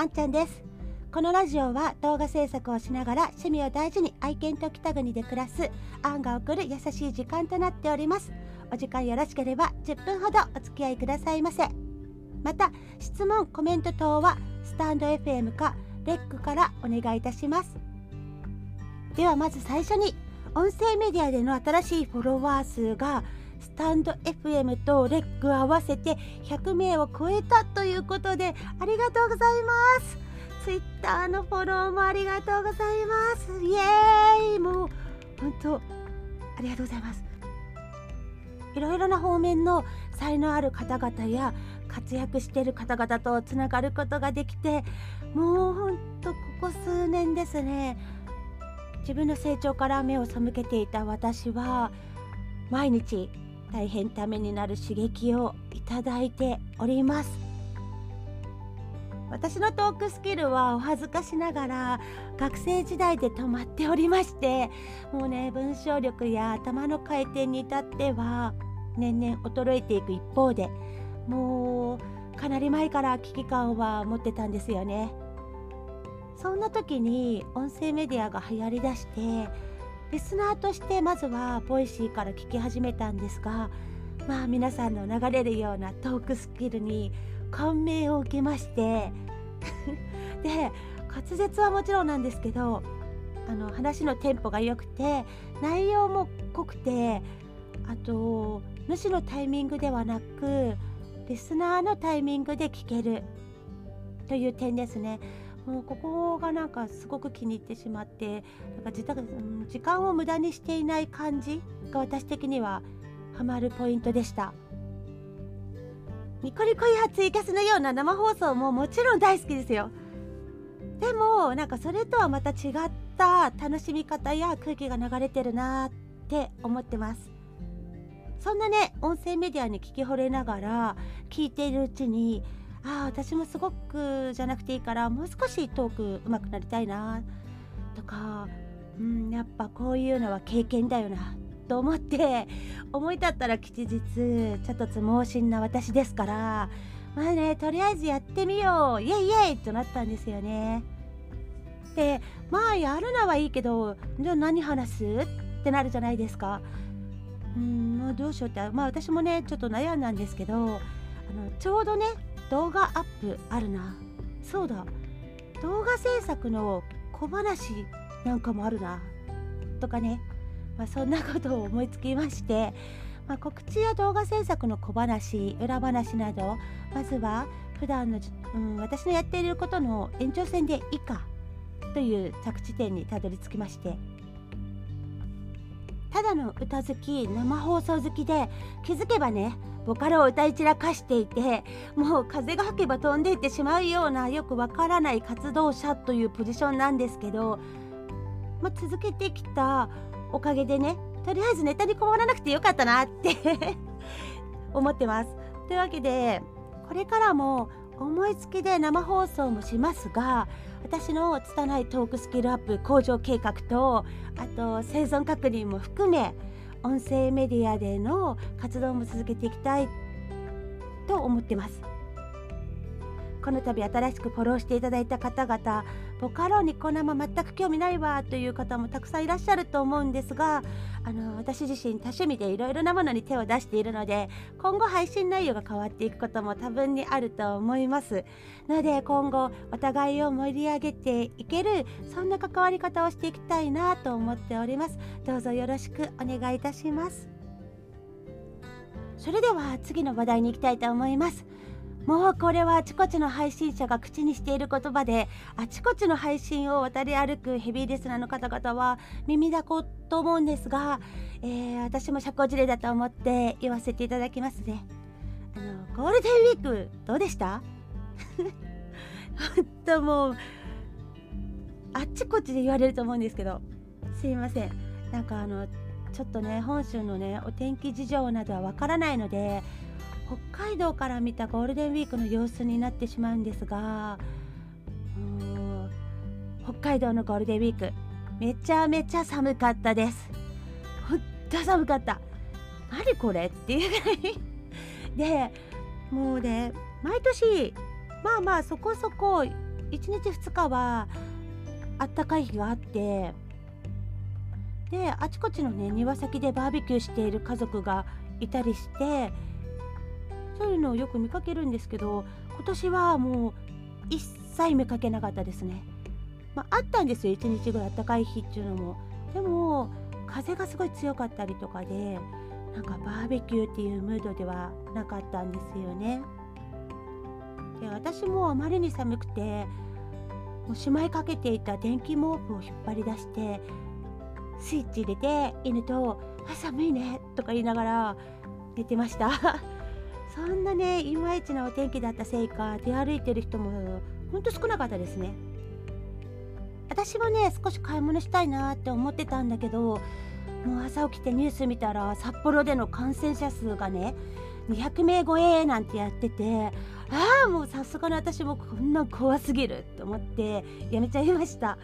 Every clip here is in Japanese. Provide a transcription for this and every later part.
あんちゃんです。このラジオは動画制作をしながら趣味を大事に愛犬と北国で暮らすアンが送る優しい時間となっております。お時間よろしければ10分ほどお付き合いくださいませ。また質問コメント等はスタンド FM かレックからお願いいたします。ではまず最初に音声メディアでの新しいフォロワー数がスタンド FM とレック合わせて100名を超えたということでありがとうございます。ツイッターのフォローもありがとうございます。イエーイ。もう本当ありがとうございます。いろいろな方面の才能ある方々や活躍している方々とつながることができてもうほんとここ数年ですね自分の成長から目を背けていた私は毎日大変ためになる刺激をいただいております。私のトークスキルはお恥ずかしながら学生時代で止まっておりましてもうね文章力や頭の回転に至っては年々衰えていく一方でもうかなり前から危機感は持ってたんですよね。そんな時に音声メディアが流行りだしてリスナーとしてまずはボイシーから聞き始めたんですがまあ皆さんの流れるようなトークスキルに感銘を受けまして で滑舌はもちろんなんですけどあの話のテンポが良くて内容も濃くてあと主のタイミングではなくリスナーのタイミングで聞けるという点ですね。もうここがなんかすごく気に入ってしまってなんか自宅、うん、時間を無駄にしていない感じが私的にはハマるポイントでした。ニコニコやツイキャスのような生放送ももちろん大好きですよ。でもなんかそれとはまた違った楽しみ方や空気が流れてるなって思ってます。そんなね音声メディアに聞き惚れながら聞いているうちにああ私もすごくじゃなくていいからもう少しトーク上手くなりたいなとか、うん、やっぱこういうのは経験だよなと思って思い立ったら吉日ちょっとつ盲信な私ですからまあねとりあえずやってみようイエイイエイとなったんですよね。でまあやるのはいいけどじゃあ何話すってなるじゃないですか。うんもうどうしようってまあ私もねちょっと悩んだんですけどあのちょうどね動画アップあるな。そうだ。動画制作の小話なんかもあるな。とかね、まあ、そんなことを思いつきまして、まあ、告知や動画制作の小話裏話など。まずは普段の、うん、私のやっていることの延長線で以下という着地点にたどり着きまして。ただの歌好き生放送好きで気づけばねボカロを歌い散らかしていてもう風が吹けば飛んでいってしまうようなよくわからない活動者というポジションなんですけど、まあ、続けてきたおかげでねとりあえずネタに困らなくてよかったなって 思ってます。というわけでこれからも思いつきで生放送もしますが私の拙いトークスキルアップ向上計画とあと生存確認も含め音声メディアでの活動も続けていきたいと思ってます。この度新しくフォローしていただいた方々ボカロニコ生全く興味ないわという方もたくさんいらっしゃると思うんですがあの私自身多趣味でいろいろなものに手を出しているので今後配信内容が変わっていくことも多分にあると思います。ので今後お互いを盛り上げていけるそんな関わり方をしていきたいなと思っております。どうぞよろしくお願いいたします。それでは次の話題に行きたいと思います。もうこれはあちこちの配信者が口にしている言葉であちこちの配信を渡り歩くヘビーリスナーの方々は耳だこと思うんですが、えー、私も社交辞令だと思って言わせていただきますね。あのゴールデンウィークどうでした？本当もうあっちこっちで言われると思うんですけどすいません。なんかあのちょっとね本州のねお天気事情などはわからないので北海道から見たゴールデンウィークの様子になってしまうんですが北海道のゴールデンウィークめちゃめちゃ寒かったです。ほんと寒かった。何これっていうぐらい。でもうね毎年まあまあそこそこ1日2日はあったかい日があってであちこちのね庭先でバーベキューしている家族がいたりしてそういうのをよく見かけるんですけど今年はもう一切見かけなかったですね。まあ、あったんですよ1日ぐらい暖かい日っていうのも。でも風がすごい強かったりとかでなんかバーベキューっていうムードではなかったんですよね。で私もあまりに寒くてもうしまいかけていた電気毛布を引っ張り出してスイッチ入れて犬と「あ寒いね」とか言いながら寝てましたそんなねいまいちなお天気だったせいか出歩いてる人もほんと少なかったですね。私もね少し買い物したいなって思ってたんだけどもう朝起きてニュース見たら札幌での感染者数がね200名超えなんてやっててああもうさすがの私もこんな怖すぎると思ってやめちゃいました。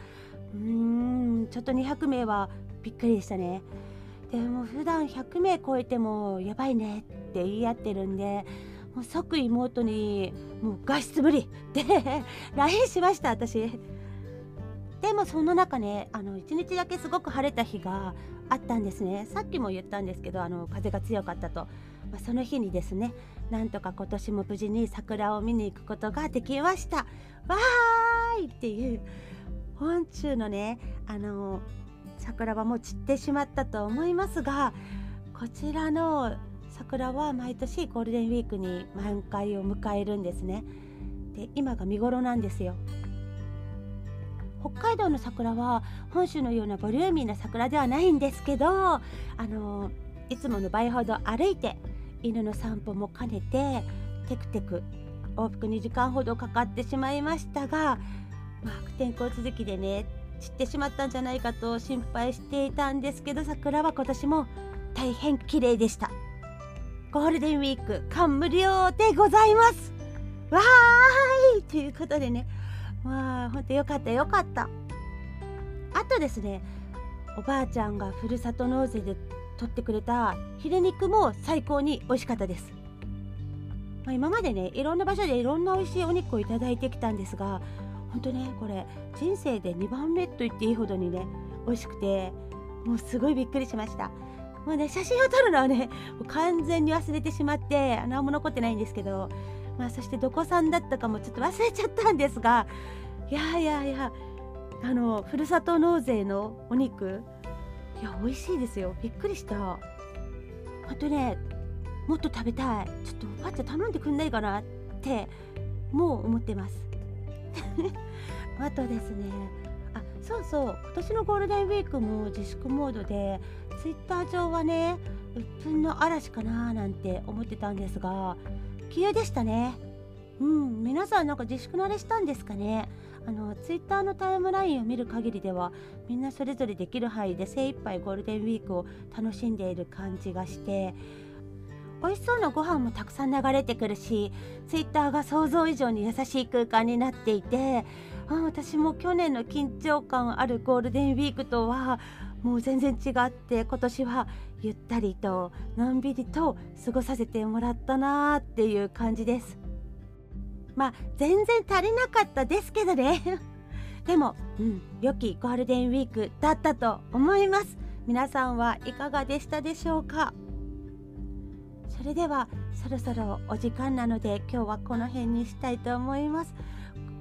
うーんちょっと200名はびっくりでしたね。でも普段100名超えてもやばいねって言い合ってるんでもう即妹にもう外出無理。って LINE しました私。でもその中ねあの1日だけすごく晴れた日があったんですね。さっきも言ったんですけどあの風が強かったと、まあ、その日にですねなんとか今年も無事に桜を見に行くことができました。わーいっていう本中のねあの桜はもう散ってしまったと思いますがこちらの桜は毎年ゴールデンウィークに満開を迎えるんですね。で今が見頃なんですよ。北海道の桜は本州のようなボリューミーな桜ではないんですけどあのいつもの倍ほど歩いて犬の散歩も兼ねてテクテク往復2時間ほどかかってしまいましたが、まあ、悪天候続きでね散ってしまったんじゃないかと心配していたんですけど桜は今年も大変綺麗でした。ゴールデンウィーク感無量でございます。わーいということでね。まあほんとよかったよかった。あとですねおばあちゃんがふるさと納税で取ってくれたヒレ肉も最高に美味しかったです、まあ、今までねいろんな場所でいろんな美味しいお肉をいただいてきたんですが本当ねこれ人生で2番目と言っていいほどにね美味しくてもうすごいびっくりしました。もうね写真を撮るのはね完全に忘れてしまって何も残ってないんですけどまあそしてどこさんだったかもちょっと忘れちゃったんですがいやいやいやあのふるさと納税のお肉いや美味しいですよ。びっくりした。あとねもっと食べたい。ちょっとおばあちゃん頼んでくんないかなってもう思ってます。あとですね。あそうそう。今年のゴールデンウィークも自粛モードでツイッター上はね鬱憤の嵐かななんて思ってたんですが急でしたね。うん皆さんなんか自粛慣れしたんですかね。あのツイッターのタイムラインを見る限りではみんなそれぞれできる範囲で精一杯ゴールデンウィークを楽しんでいる感じがして美味しそうなご飯もたくさん流れてくるしツイッターが想像以上に優しい空間になっていてあ私も去年の緊張感あるゴールデンウィークとはもう全然違って今年はゆったりとのんびりと過ごさせてもらったなーっていう感じです。まあ全然足りなかったですけどね。でも、うん、良きゴールデンウィークだったと思います。皆さんはいかがでしたでしょうか？それではそろそろお時間なので今日はこの辺にしたいと思います。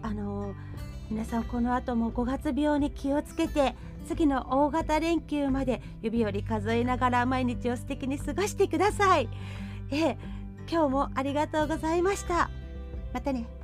あの皆さんこの後も5月病に気をつけて次の大型連休まで指折り数えながら毎日を素敵に過ごしてください。え今日もありがとうございました。またね。